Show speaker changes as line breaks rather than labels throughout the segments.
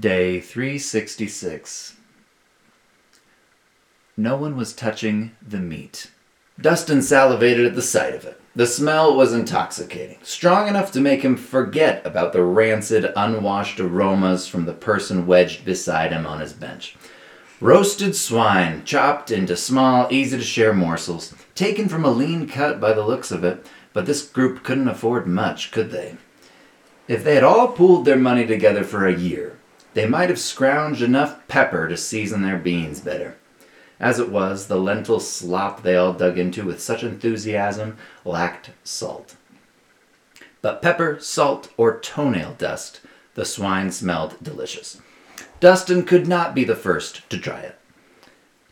Day 366. No one was touching the meat. Dustin salivated at the sight of it. The smell was intoxicating, strong enough to make him forget about the rancid, unwashed aromas from the person wedged beside him on his bench. Roasted swine, chopped into small, easy to share morsels, taken from a lean cut by the looks of it, but this group couldn't afford much, could they? If they had all pooled their money together for a year, they might have scrounged enough pepper to season their beans better. As it was, the lentil slop they all dug into with such enthusiasm lacked salt. But pepper, salt, or toenail dust, the swine smelled delicious. Dustin could not be the first to try it.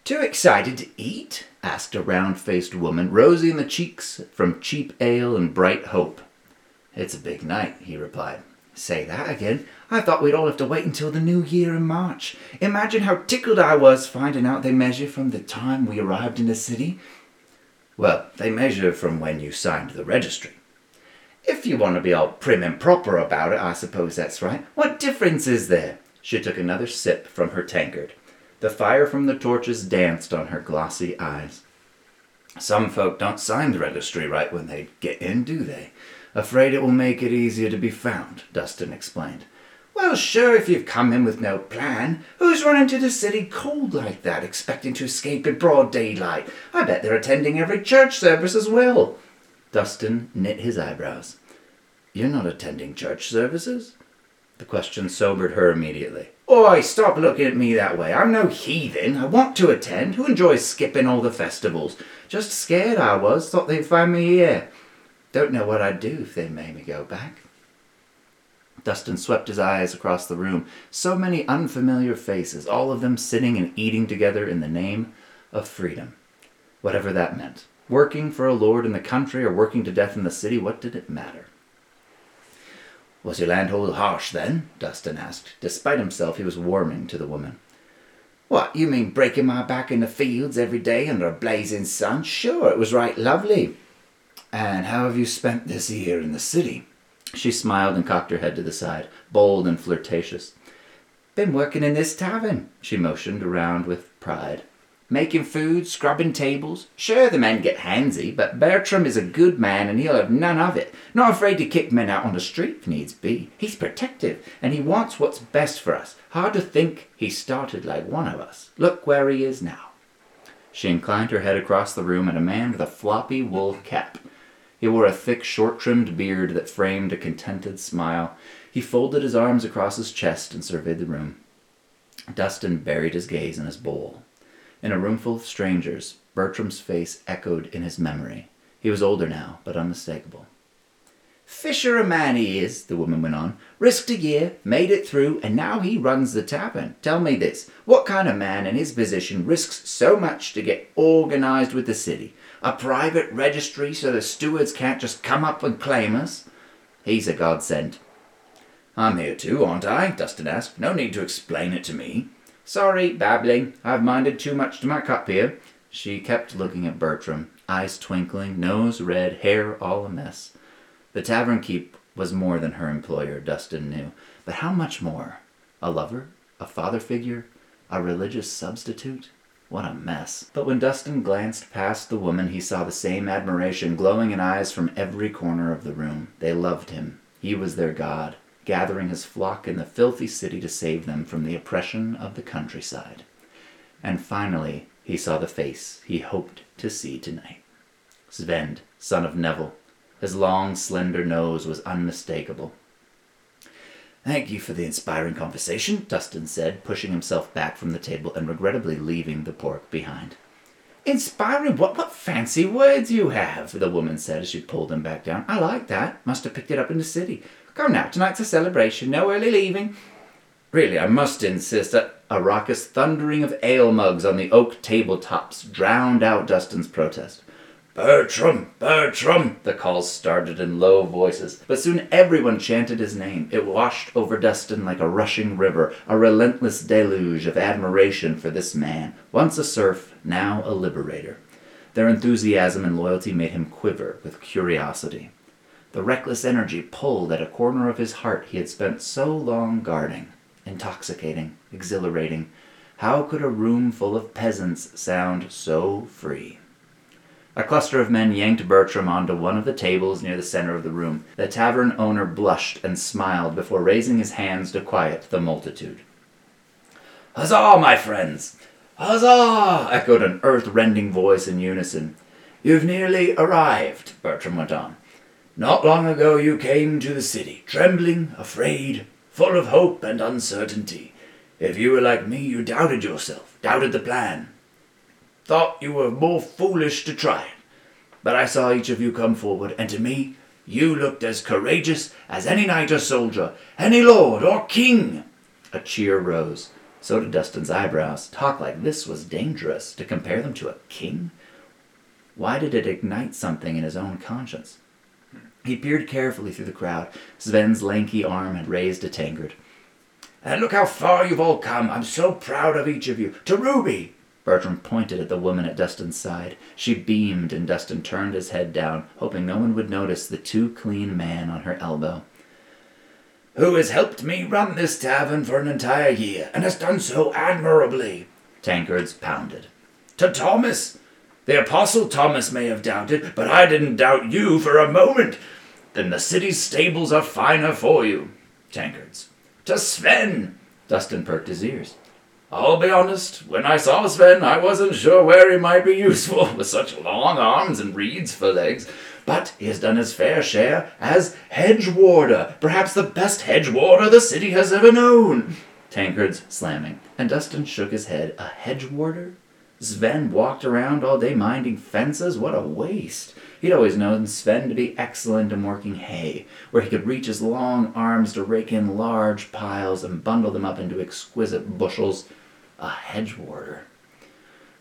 Too excited to eat? asked a round faced woman, rosy in the cheeks from cheap ale and bright hope. It's a big night, he replied. Say that again. I thought we'd all have to wait until the new year in March. Imagine how tickled I was finding out they measure from the time we arrived in the city. Well, they measure from when you signed the registry. If you want to be all prim and proper about it, I suppose that's right. What difference is there? She took another sip from her tankard. The fire from the torches danced on her glossy eyes. Some folk don't sign the registry right when they get in, do they? Afraid it will make it easier to be found, Dustin explained. Well, sure, if you've come in with no plan. Who's running to the city cold like that, expecting to escape in broad daylight? I bet they're attending every church service as well. Dustin knit his eyebrows. You're not attending church services? The question sobered her immediately. Oi, stop looking at me that way. I'm no heathen. I want to attend. Who enjoys skipping all the festivals? Just scared I was. Thought they'd find me here. Don't know what I'd do if they made me go back. Dustin swept his eyes across the room. So many unfamiliar faces, all of them sitting and eating together in the name of freedom. Whatever that meant. Working for a lord in the country or working to death in the city, what did it matter? Was your landhold harsh then? Dustin asked. Despite himself, he was warming to the woman. What, you mean breaking my back in the fields every day under a blazing sun? Sure, it was right lovely. And how have you spent this year in the city? She smiled and cocked her head to the side, bold and flirtatious. Been working in this tavern, she motioned around with pride. Making food, scrubbing tables. Sure, the men get handsy, but Bertram is a good man and he'll have none of it. Not afraid to kick men out on the street if needs be. He's protective and he wants what's best for us. Hard to think he started like one of us. Look where he is now. She inclined her head across the room at a man with a floppy wool cap he wore a thick, short trimmed beard that framed a contented smile. He folded his arms across his chest and surveyed the room. Dustin buried his gaze in his bowl. In a roomful of strangers, Bertram's face echoed in his memory. He was older now, but unmistakable. Fisher a man he is, the woman went on. Risked a year, made it through, and now he runs the tavern. Tell me this what kind of man in his position risks so much to get organized with the city? A private registry so the stewards can't just come up and claim us? He's a godsend. I'm here too, aren't I? Dustin asked. No need to explain it to me. Sorry, babbling. I've minded too much to my cup here. She kept looking at Bertram, eyes twinkling, nose red, hair all a mess. The tavern keep was more than her employer, Dustin knew. But how much more? A lover? A father figure? A religious substitute? What a mess. But when Dustin glanced past the woman, he saw the same admiration glowing in eyes from every corner of the room. They loved him. He was their God, gathering his flock in the filthy city to save them from the oppression of the countryside. And finally, he saw the face he hoped to see tonight. Sven, son of Neville. His long, slender nose was unmistakable. Thank you for the inspiring conversation, Dustin said, pushing himself back from the table and regrettably leaving the pork behind. Inspiring? What, what fancy words you have, the woman said as she pulled him back down. I like that. Must have picked it up in the city. Come now, tonight's a celebration, no early leaving. Really, I must insist that a raucous thundering of ale mugs on the oak tabletops drowned out Dustin's protest. Bertram! Bertram! The calls started in low voices, but soon everyone chanted his name. It washed over Dustin like a rushing river, a relentless deluge of admiration for this man, once a serf, now a liberator. Their enthusiasm and loyalty made him quiver with curiosity. The reckless energy pulled at a corner of his heart he had spent so long guarding. intoxicating, exhilarating. How could a room full of peasants sound so free? A cluster of men yanked Bertram onto one of the tables near the center of the room. The tavern owner blushed and smiled before raising his hands to quiet the multitude. Huzzah, my friends! Huzzah! echoed an earth-rending voice in unison. You've nearly arrived, Bertram went on. Not long ago you came to the city, trembling, afraid, full of hope and uncertainty. If you were like me, you doubted yourself, doubted the plan, thought you were more foolish to try it. But I saw each of you come forward, and to me, you looked as courageous as any knight or soldier, any lord or king. A cheer rose. So did Dustin's eyebrows. Talk like this was dangerous. To compare them to a king? Why did it ignite something in his own conscience? He peered carefully through the crowd. Sven's lanky arm had raised a tankard. And look how far you've all come. I'm so proud of each of you. To Ruby, Bertram pointed at the woman at Dustin's side. She beamed, and Dustin turned his head down, hoping no one would notice the too clean man on her elbow. Who has helped me run this tavern for an entire year, and has done so admirably. Tankards pounded. To Thomas! The Apostle Thomas may have doubted, but I didn't doubt you for a moment. Then the city's stables are finer for you. Tankards. To Sven! Dustin perked his ears. I'll be honest, when I saw Sven, I wasn't sure where he might be useful, with such long arms and reeds for legs. But he has done his fair share as hedge warder, perhaps the best hedge warder the city has ever known. Tankards slamming, and Dustin shook his head. A hedge warder? Sven walked around all day minding fences? What a waste! He'd always known Sven to be excellent in working hay, where he could reach his long arms to rake in large piles and bundle them up into exquisite bushels a hedge warder.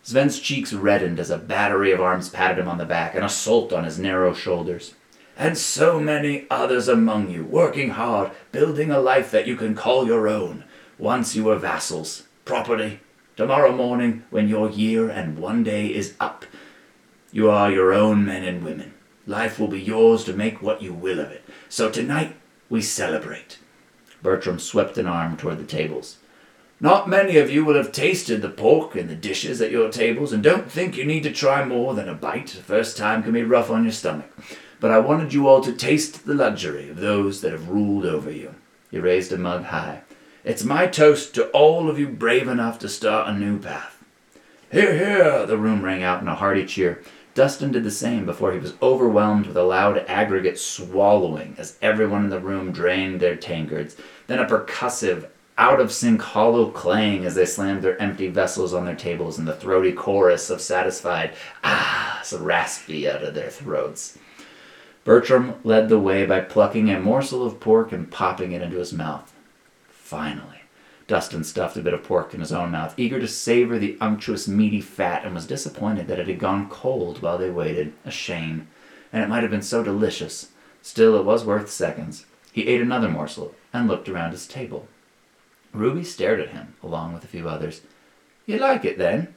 Sven's cheeks reddened as a battery of arms patted him on the back, an assault on his narrow shoulders. And so many others among you, working hard, building a life that you can call your own. Once you were vassals, property. Tomorrow morning, when your year and one day is up, you are your own men and women. Life will be yours to make what you will of it. So tonight, we celebrate. Bertram swept an arm toward the tables. Not many of you will have tasted the pork in the dishes at your tables and don't think you need to try more than a bite. The first time can be rough on your stomach. But I wanted you all to taste the luxury of those that have ruled over you. He raised a mug high. It's my toast to all of you brave enough to start a new path. Hear, hear! The room rang out in a hearty cheer. Dustin did the same before he was overwhelmed with a loud aggregate swallowing as everyone in the room drained their tankards. Then a percussive out of sync hollow clang as they slammed their empty vessels on their tables, and the throaty chorus of satisfied ahs raspy out of their throats. Bertram led the way by plucking a morsel of pork and popping it into his mouth. Finally, Dustin stuffed a bit of pork in his own mouth, eager to savor the unctuous, meaty fat, and was disappointed that it had gone cold while they waited. A shame. And it might have been so delicious. Still, it was worth seconds. He ate another morsel and looked around his table. Ruby stared at him, along with a few others. You like it, then?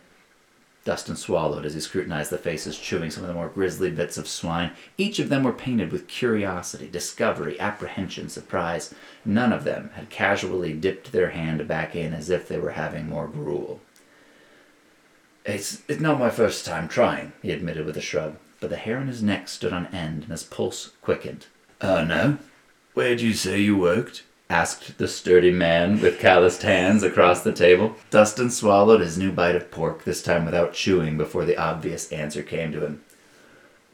Dustin swallowed as he scrutinized the faces chewing some of the more grisly bits of swine. Each of them were painted with curiosity, discovery, apprehension, surprise. None of them had casually dipped their hand back in as if they were having more gruel. It's, it's not my first time trying, he admitted with a shrug, but the hair on his neck stood on end and his pulse quickened. Oh, no? Where'd you say you worked? Asked the sturdy man with calloused hands across the table. Dustin swallowed his new bite of pork, this time without chewing before the obvious answer came to him.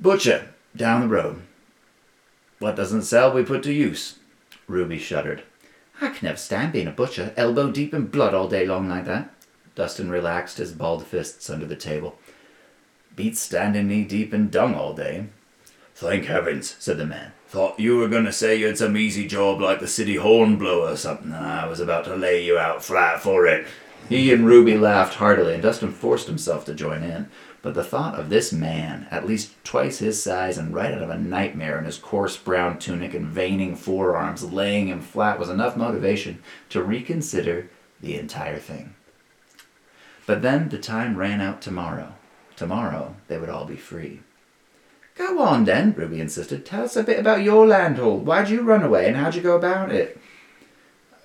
Butcher, down the road. What doesn't sell, we put to use. Ruby shuddered. I can never stand being a butcher, elbow deep in blood all day long like that. Dustin relaxed his balled fists under the table. Beats standing knee deep in dung all day. Thank heavens, said the man. Thought you were gonna say you had some easy job like the city hornblower or something, and I was about to lay you out flat for it. He and Ruby laughed heartily, and Dustin forced himself to join in. But the thought of this man, at least twice his size and right out of a nightmare in his coarse brown tunic and veining forearms, laying him flat, was enough motivation to reconsider the entire thing. But then the time ran out tomorrow. Tomorrow they would all be free. Go on then, Ruby insisted. Tell us a bit about your landhold. Why'd you run away and how'd you go about it?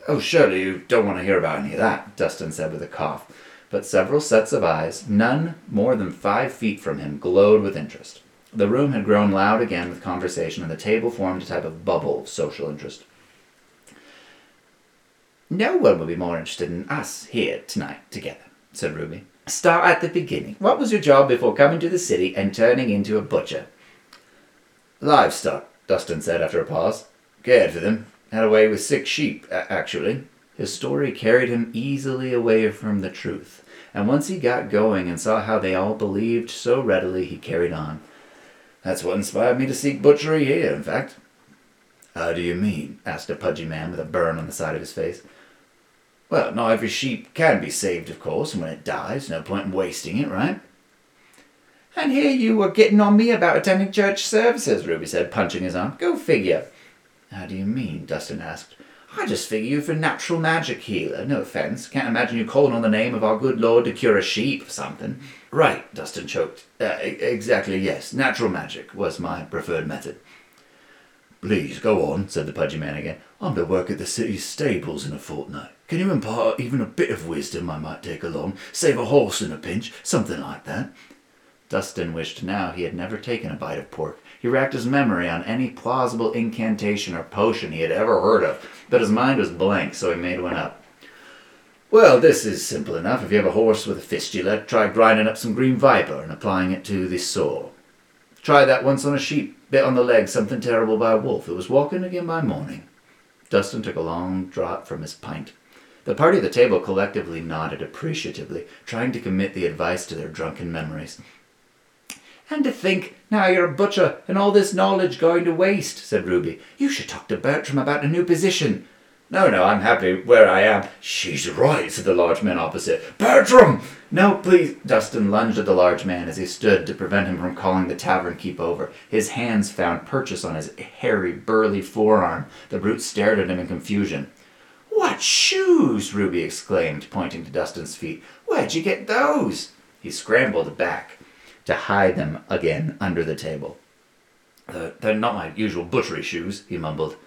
Oh, surely you don't want to hear about any of that, Dustin said with a cough. But several sets of eyes, none more than five feet from him, glowed with interest. The room had grown loud again with conversation, and the table formed a type of bubble of social interest. No one will be more interested in us here tonight together, said Ruby. Start at the beginning. What was your job before coming to the city and turning into a butcher? Livestock, Dustin said after a pause. Cared for them. Had away with six sheep, actually. His story carried him easily away from the truth, and once he got going and saw how they all believed so readily, he carried on. That's what inspired me to seek butchery here, in fact. How do you mean? asked a pudgy man with a burn on the side of his face. Well, not every sheep can be saved, of course, and when it dies, no point in wasting it, right? And here you were getting on me about attending church services, Ruby said, punching his arm. Go figure. How do you mean? Dustin asked. I just figure you for natural magic healer. No offense. Can't imagine you calling on the name of our good Lord to cure a sheep or something. Right, Dustin choked. Uh, exactly, yes. Natural magic was my preferred method. Please, go on, said the pudgy man again. I'm to work at the city's stables in a fortnight. Can you impart even a bit of wisdom I might take along? Save a horse in a pinch, something like that. Dustin wished now he had never taken a bite of pork. He racked his memory on any plausible incantation or potion he had ever heard of, but his mind was blank, so he made one up. Well, this is simple enough. If you have a horse with a fistula, try grinding up some green viper and applying it to the sore. Try that once on a sheep, bit on the leg, something terrible by a wolf. It was walking again by morning. Dustin took a long draught from his pint. The party at the table collectively nodded appreciatively, trying to commit the advice to their drunken memories. And to think, now you're a butcher, and all this knowledge going to waste, said Ruby. You should talk to Bertram about a new position. No, no, I'm happy where I am. She's right, said the large man opposite. Bertram! No, please. Dustin lunged at the large man as he stood to prevent him from calling the tavern keep over. His hands found purchase on his hairy, burly forearm. The brute stared at him in confusion. What shoes? Ruby exclaimed, pointing to Dustin's feet. Where'd you get those? He scrambled back to hide them again under the table. They're not my usual butchery shoes, he mumbled.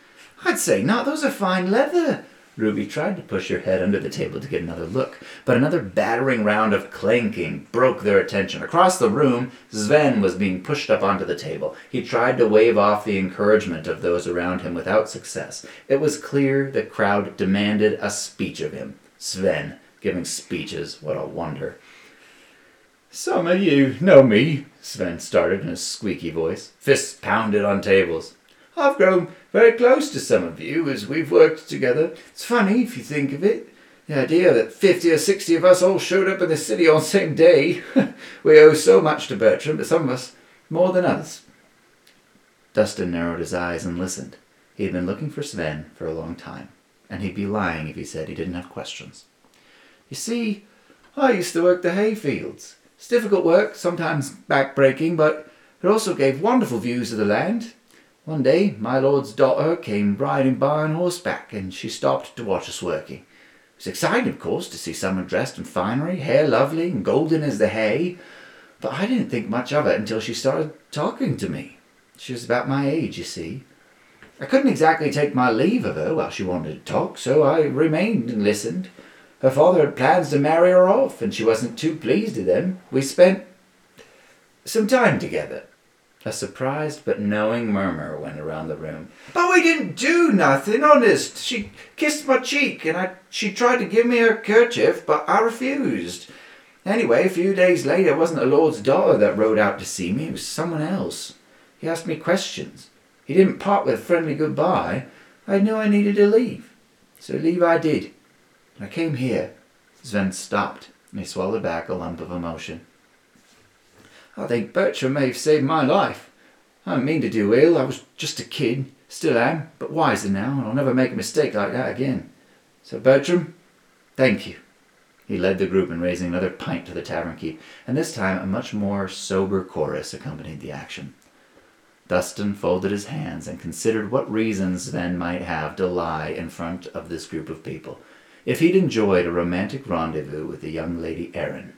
I'd say not. Those are fine leather. Ruby tried to push her head under the table to get another look, but another battering round of clanking broke their attention. Across the room, Sven was being pushed up onto the table. He tried to wave off the encouragement of those around him without success. It was clear the crowd demanded a speech of him. Sven, giving speeches, what a wonder. Some of you know me, Sven started in a squeaky voice. Fists pounded on tables. I've grown very close to some of you as we've worked together. It's funny if you think of it. The idea that 50 or 60 of us all showed up in the city on the same day. we owe so much to Bertram, but some of us more than others. Dustin narrowed his eyes and listened. He had been looking for Sven for a long time, and he'd be lying if he said he didn't have questions. You see, I used to work the hay fields. It's difficult work, sometimes back-breaking, but it also gave wonderful views of the land. One day, my lord's daughter came riding by on horseback, and she stopped to watch us working. It was exciting, of course, to see someone dressed in finery, hair lovely and golden as the hay, but I didn't think much of it until she started talking to me. She was about my age, you see. I couldn't exactly take my leave of her while she wanted to talk, so I remained and listened. Her father had plans to marry her off, and she wasn't too pleased with them. We spent some time together. A surprised but knowing murmur went around the room. But we didn't do nothing, honest. She kissed my cheek, and I, she tried to give me her kerchief, but I refused. Anyway, a few days later, it wasn't the Lord's daughter that rode out to see me, it was someone else. He asked me questions. He didn't part with a friendly goodbye. I knew I needed to leave. So leave I did. I came here. Sven stopped, and he swallowed back a lump of emotion. I think Bertram may have saved my life. I didn't mean to do ill. I was just a kid. Still am, but wiser now, and I'll never make a mistake like that again. So, Bertram, thank you. He led the group in raising another pint to the tavern keep, and this time a much more sober chorus accompanied the action. Dustin folded his hands and considered what reasons Sven might have to lie in front of this group of people. If he'd enjoyed a romantic rendezvous with the young lady Erin,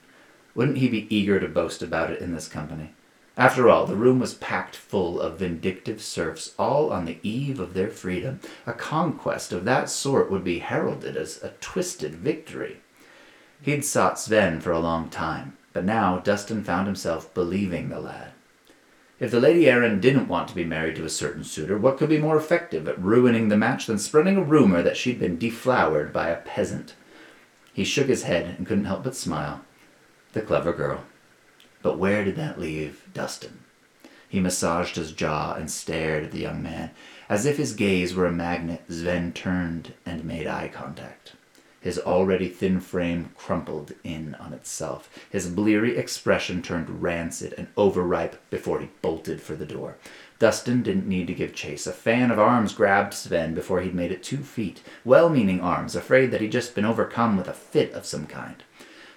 wouldn't he be eager to boast about it in this company? After all, the room was packed full of vindictive serfs, all on the eve of their freedom. A conquest of that sort would be heralded as a twisted victory. He'd sought Sven for a long time, but now Dustin found himself believing the lad. If the Lady Erin didn't want to be married to a certain suitor, what could be more effective at ruining the match than spreading a rumor that she'd been deflowered by a peasant? He shook his head and couldn't help but smile. The clever girl. But where did that leave Dustin? He massaged his jaw and stared at the young man. As if his gaze were a magnet, Sven turned and made eye contact. His already thin frame crumpled in on itself. His bleary expression turned rancid and overripe before he bolted for the door. Dustin didn't need to give chase. A fan of arms grabbed Sven before he'd made it two feet. Well meaning arms, afraid that he'd just been overcome with a fit of some kind.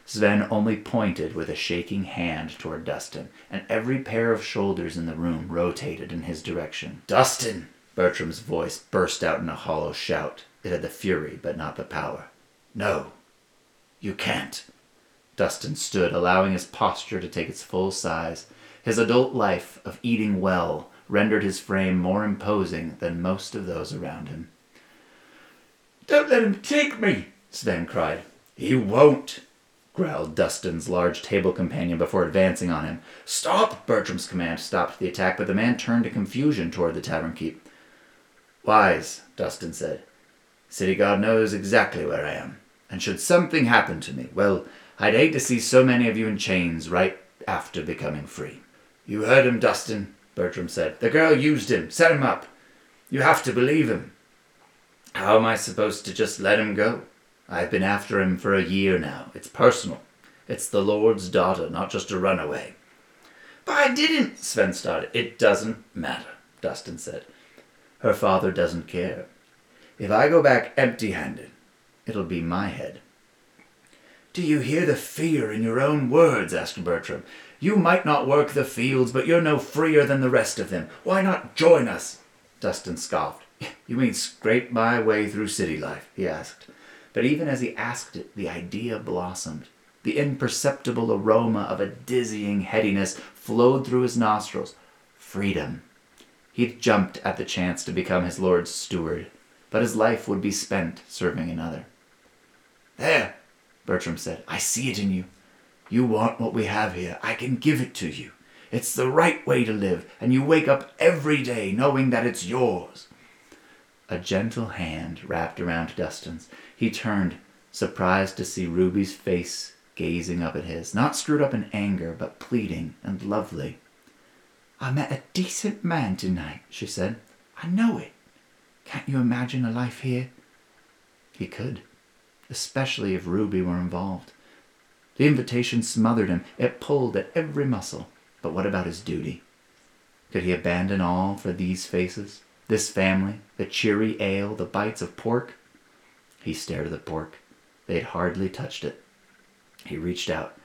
Sven only pointed with a shaking hand toward Dustin, and every pair of shoulders in the room rotated in his direction. Dustin! Bertram's voice burst out in a hollow shout. It had the fury, but not the power. No, you can't. Dustin stood, allowing his posture to take its full size. His adult life of eating well rendered his frame more imposing than most of those around him. Don't let him take me, Sven cried. He won't, growled Dustin's large table companion before advancing on him. Stop! Bertram's command stopped the attack, but the man turned in confusion toward the tavern keep. Wise, Dustin said. City God knows exactly where I am. And should something happen to me, well, I'd hate to see so many of you in chains right after becoming free. You heard him, Dustin, Bertram said. The girl used him, set him up. You have to believe him. How am I supposed to just let him go? I've been after him for a year now. It's personal. It's the Lord's daughter, not just a runaway. But I didn't, Sven started. It doesn't matter, Dustin said. Her father doesn't care. If I go back empty handed, it'll be my head. Do you hear the fear in your own words? asked Bertram. You might not work the fields, but you're no freer than the rest of them. Why not join us? Dustin scoffed. You mean scrape my way through city life? he asked. But even as he asked it, the idea blossomed. The imperceptible aroma of a dizzying headiness flowed through his nostrils. Freedom. He'd jumped at the chance to become his lord's steward, but his life would be spent serving another. There, Bertram said. I see it in you. You want what we have here. I can give it to you. It's the right way to live, and you wake up every day knowing that it's yours. A gentle hand wrapped around Dustin's. He turned, surprised to see Ruby's face gazing up at his, not screwed up in anger, but pleading and lovely. I met a decent man tonight, she said. I know it. Can't you imagine a life here? He could, especially if Ruby were involved. The invitation smothered him. It pulled at every muscle. But what about his duty? Could he abandon all for these faces? This family? The cheery ale? The bites of pork? He stared at the pork. They had hardly touched it. He reached out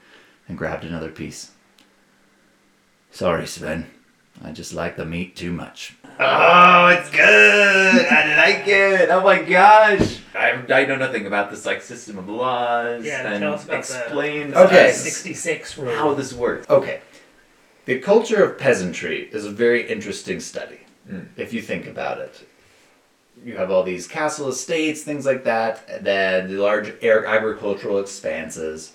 and grabbed another piece. Sorry, Sven. I just like the meat too much.
Oh, it's good. I like it. Oh my gosh. I, I know nothing about this like system of laws.
Yeah,
and
tell us about
explain
the
Okay.
to us
66 rule.
how this works.
Okay. The culture of peasantry is a very interesting study,
Mm.
if you think about it. You have all these castle estates, things like that, and then the large air agricultural expanses.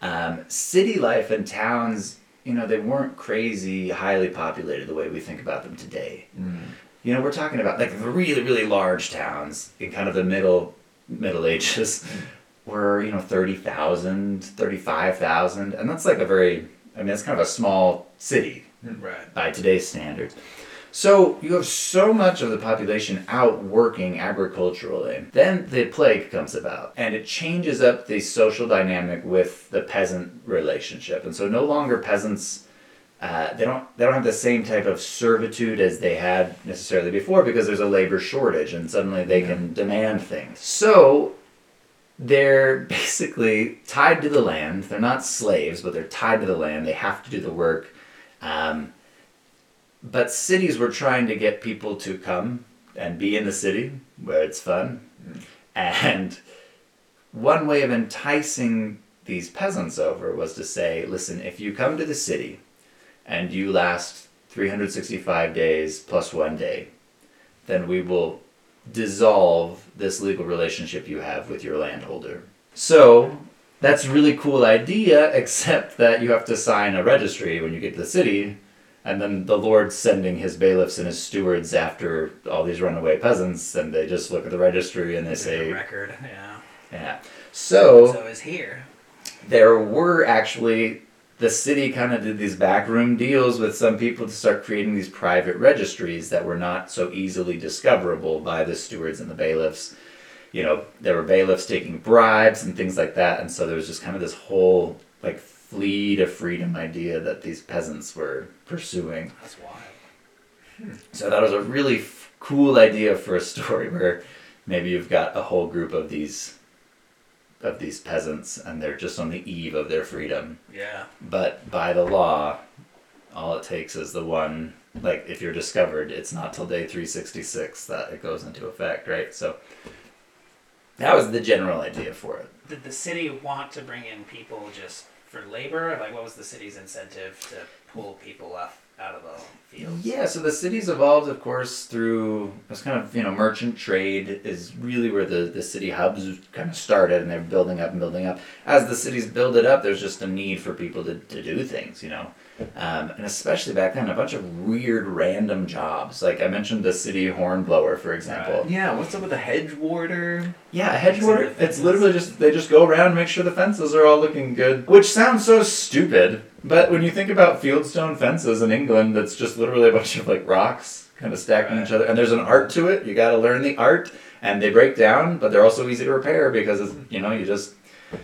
Um, city life and towns, you know, they weren't crazy, highly populated the way we think about them today.
Mm.
You know, we're talking about like really, really large towns in kind of the middle Middle Ages were, you know, 30,000, 35,000. And that's like a very, I mean, that's kind of a small city mm,
Right.
by today's standards. So you have so much of the population out working agriculturally. Then the plague comes about, and it changes up the social dynamic with the peasant relationship. And so no longer peasants. Uh, they don't they don't have the same type of servitude as they had necessarily before because there's a labor shortage and suddenly they can demand things. So they're basically tied to the land. They're not slaves, but they're tied to the land. They have to do the work. Um, but cities were trying to get people to come and be in the city where it's fun. And one way of enticing these peasants over was to say, listen, if you come to the city and you last 365 days plus one day, then we will dissolve this legal relationship you have with your landholder. So that's a really cool idea, except that you have to sign a registry when you get to the city, and then the Lord's sending his bailiffs and his stewards after all these runaway peasants, and they just look at the registry and they
There's
say,
record, yeah.
yeah. So
So is here.
there were actually the city kind of did these backroom deals with some people to start creating these private registries that were not so easily discoverable by the stewards and the bailiffs. You know, there were bailiffs taking bribes and things like that, and so there was just kind of this whole like flee to freedom idea that these peasants were pursuing.
That's wild.
So that was a really f- cool idea for a story where maybe you've got a whole group of these of these peasants and they're just on the eve of their freedom.
Yeah.
But by the law, all it takes is the one like if you're discovered, it's not till day 366 that it goes into effect, right? So that was the general idea for it.
Did the city want to bring in people just for labor? Like, what was the city's incentive to pull people off out of the fields?
Yeah, so the city's evolved, of course, through this kind of you know merchant trade is really where the the city hubs kind of started, and they're building up and building up. As the cities build it up, there's just a need for people to, to do things, you know, um, and especially back then, a bunch of weird random jobs. Like I mentioned, the city horn blower, for example.
Yeah, what's up with the hedge warder?
Yeah, a hedge warder. It's literally just they just go around, and make sure the fences are all looking good. Which sounds so stupid, but when you think about fieldstone fences in England, that's just literally a bunch of like rocks kind of stacked on each other, and there's an art to it. You got to learn the art, and they break down, but they're also easy to repair because it's, you know you just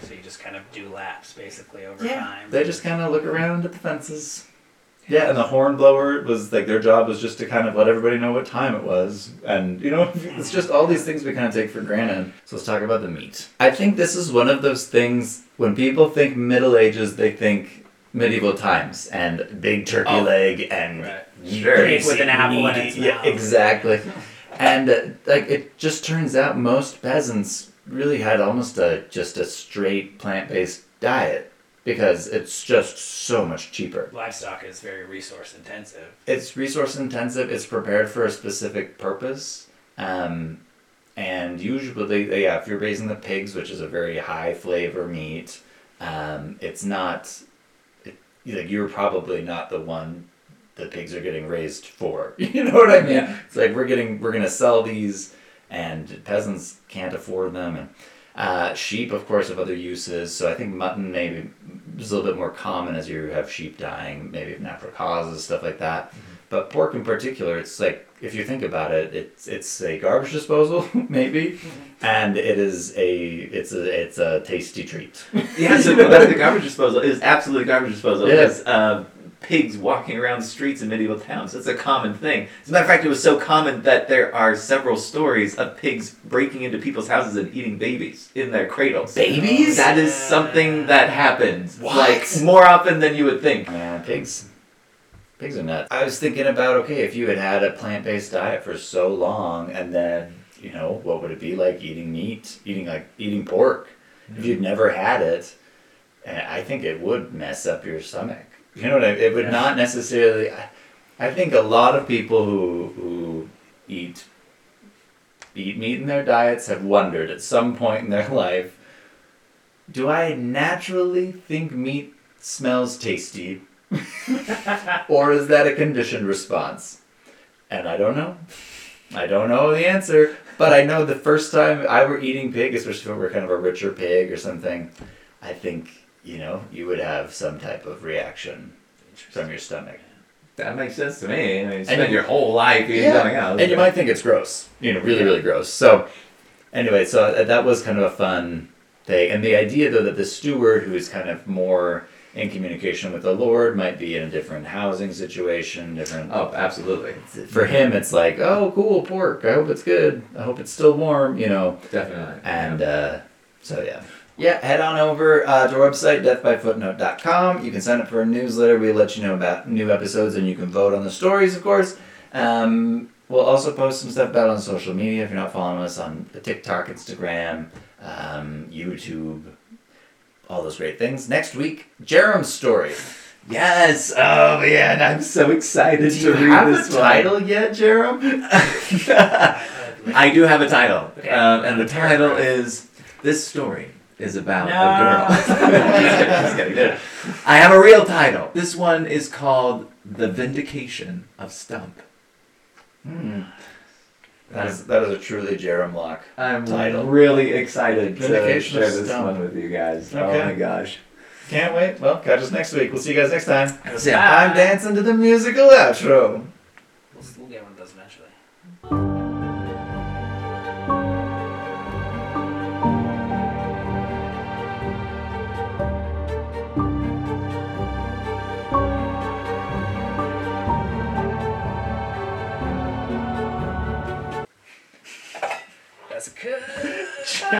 So you just kind of do laps basically over
yeah
time.
they just kind of look around at the fences. Yeah, and the horn blower was like their job was just to kind of let everybody know what time it was, and you know it's just all these things we kind of take for granted. So let's talk about the meat. I think this is one of those things when people think Middle Ages, they think medieval times and big turkey
Oh.
leg and
Right.
Sure.
Pig with an apple in
meaty-
its
yeah, exactly. And uh, like it just turns out most peasants really had almost a just a straight plant based diet because it's just so much cheaper.
Livestock is very resource intensive.
It's resource intensive. It's prepared for a specific purpose. Um, and usually, they, yeah, if you're raising the pigs, which is a very high flavor meat, um, it's not. It, like you're probably not the one the pigs are getting raised for. You know what I mean?
Yeah.
It's like we're getting we're gonna sell these, and peasants can't afford them, and uh, sheep, of course, have other uses. So I think mutton maybe is a little bit more common as you have sheep dying, maybe of natural causes, stuff like that. But pork in particular, it's like if you think about it, it's it's a garbage disposal maybe, and it is a it's a it's a tasty treat.
Yeah, so that's the garbage disposal. It is absolutely garbage disposal.
Yeah.
It's uh, pigs walking around the streets in medieval towns. That's a common thing. As a matter of fact, it was so common that there are several stories of pigs breaking into people's houses and eating babies in their cradles.
Babies?
That is something that happens.
What?
Like more often than you would think.
Man, pigs. Pigs are nuts. I was thinking about okay, if you had had a plant based diet for so long, and then you know what would it be like eating meat, eating like eating pork? If you'd never had it, eh, I think it would mess up your stomach. You know what I? It would
Yeah.
not necessarily. I, I think a lot of people who who eat eat meat in their diets have wondered at some point in their life, do I naturally think meat smells tasty? or is that a conditioned response? And I don't know. I don't know the answer, but I know the first time I were eating pig, especially if it were kind of a richer pig or something, I think, you know, you would have some type of reaction from your stomach.
That makes sense to me. I mean, you
And
spend
you-
your whole life eating
Yeah,
something else.
And you might think it's gross, you know, really, really gross. So, anyway, so uh, that was kind of a fun thing. And the idea, though, that the steward, who is kind of more in communication with the Lord, might be in a different housing situation, different.
Oh, absolutely.
For him, it's like, oh, cool, pork. I hope it's good. I hope it's still warm, you know.
Definitely.
And uh, so, yeah. Yeah, head on over uh, to our website, deathbyfootnote.com. You can sign up for a newsletter. We let you know about new episodes and you can vote on the stories, of course. Um, we'll also post some stuff about on social media if you're not following us on the TikTok, Instagram, um, YouTube, all those great things. Next week, Jerem's story.
Yes. Oh man, I'm so excited
Do
to
you
read
have
this
a title yet, Jerem?
I do have a title,
Okay.
um, and the title is "This Story is About
No.
a Girl." Just kidding, dude. I have a real title. This one is called "The Vindication of Stump."
Hmm. That is that is a truly Jerem lock. Title.
I'm
Title.
really excited to
Vindication
share
of
this
Stump.
one with you guys.
Okay.
Oh my gosh.
Can't wait. Well, catch us next week. We'll see you guys next time.
So,
Bye.
I'm dancing to the musical outro.
We'll, we'll get one of those eventually.